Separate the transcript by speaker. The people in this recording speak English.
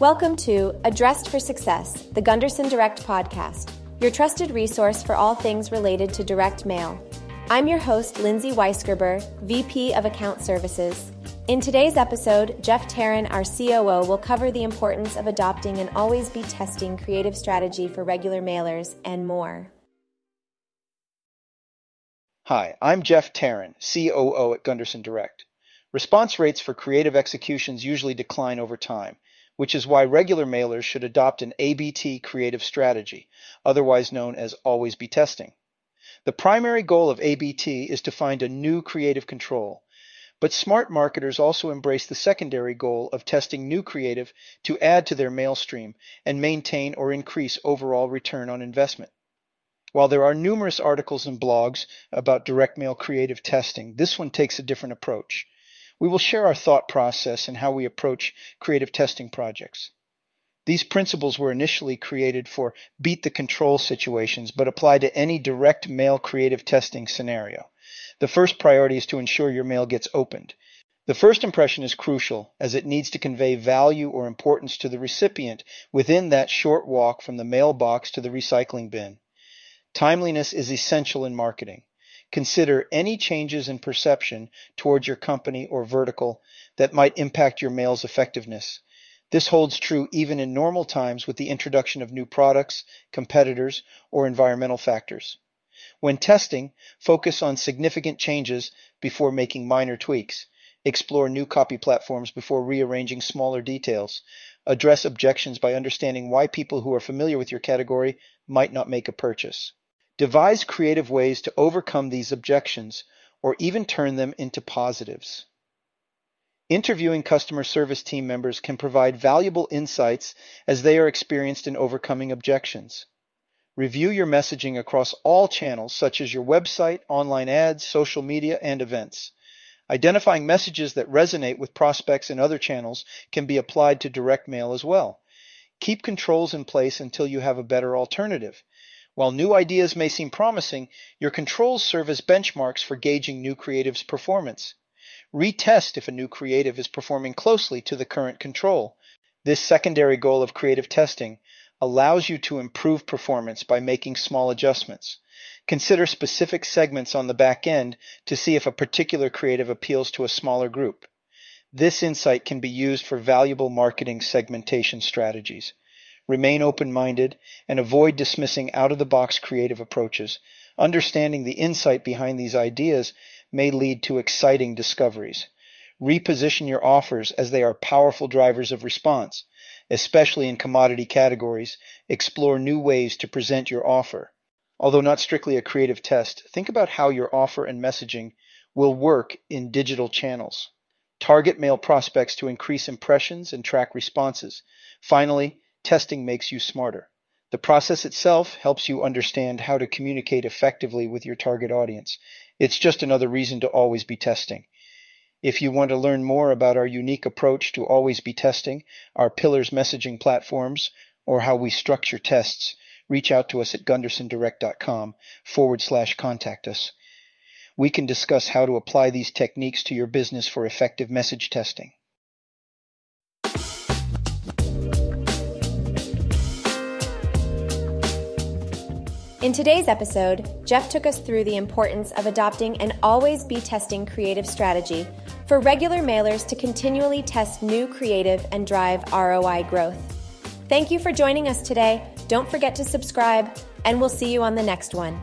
Speaker 1: Welcome to Addressed for Success, the Gunderson Direct podcast, your trusted resource for all things related to direct mail. I'm your host, Lindsay Weisgerber, VP of Account Services. In today's episode, Jeff Tarran, our COO, will cover the importance of adopting an always be testing creative strategy for regular mailers and more.
Speaker 2: Hi, I'm Jeff Tarran, COO at Gunderson Direct. Response rates for creative executions usually decline over time, which is why regular mailers should adopt an ABT creative strategy, otherwise known as always be testing. The primary goal of ABT is to find a new creative control, but smart marketers also embrace the secondary goal of testing new creative to add to their mail stream and maintain or increase overall return on investment. While there are numerous articles and blogs about direct mail creative testing, this one takes a different approach. We will share our thought process and how we approach creative testing projects. These principles were initially created for beat the control situations, but apply to any direct mail creative testing scenario. The first priority is to ensure your mail gets opened. The first impression is crucial as it needs to convey value or importance to the recipient within that short walk from the mailbox to the recycling bin. Timeliness is essential in marketing. Consider any changes in perception towards your company or vertical that might impact your mail's effectiveness. This holds true even in normal times with the introduction of new products, competitors, or environmental factors. When testing, focus on significant changes before making minor tweaks. Explore new copy platforms before rearranging smaller details. Address objections by understanding why people who are familiar with your category might not make a purchase. Devise creative ways to overcome these objections or even turn them into positives. Interviewing customer service team members can provide valuable insights as they are experienced in overcoming objections. Review your messaging across all channels such as your website, online ads, social media, and events. Identifying messages that resonate with prospects in other channels can be applied to direct mail as well. Keep controls in place until you have a better alternative. While new ideas may seem promising, your controls serve as benchmarks for gauging new creative's performance. Retest if a new creative is performing closely to the current control. This secondary goal of creative testing allows you to improve performance by making small adjustments. Consider specific segments on the back end to see if a particular creative appeals to a smaller group. This insight can be used for valuable marketing segmentation strategies. Remain open minded and avoid dismissing out of the box creative approaches. Understanding the insight behind these ideas may lead to exciting discoveries. Reposition your offers as they are powerful drivers of response. Especially in commodity categories, explore new ways to present your offer. Although not strictly a creative test, think about how your offer and messaging will work in digital channels. Target mail prospects to increase impressions and track responses. Finally, Testing makes you smarter. The process itself helps you understand how to communicate effectively with your target audience. It's just another reason to always be testing. If you want to learn more about our unique approach to always be testing, our pillars messaging platforms, or how we structure tests, reach out to us at gundersondirect.com forward slash contact us. We can discuss how to apply these techniques to your business for effective message testing.
Speaker 1: In today's episode, Jeff took us through the importance of adopting an always be testing creative strategy for regular mailers to continually test new creative and drive ROI growth. Thank you for joining us today. Don't forget to subscribe, and we'll see you on the next one.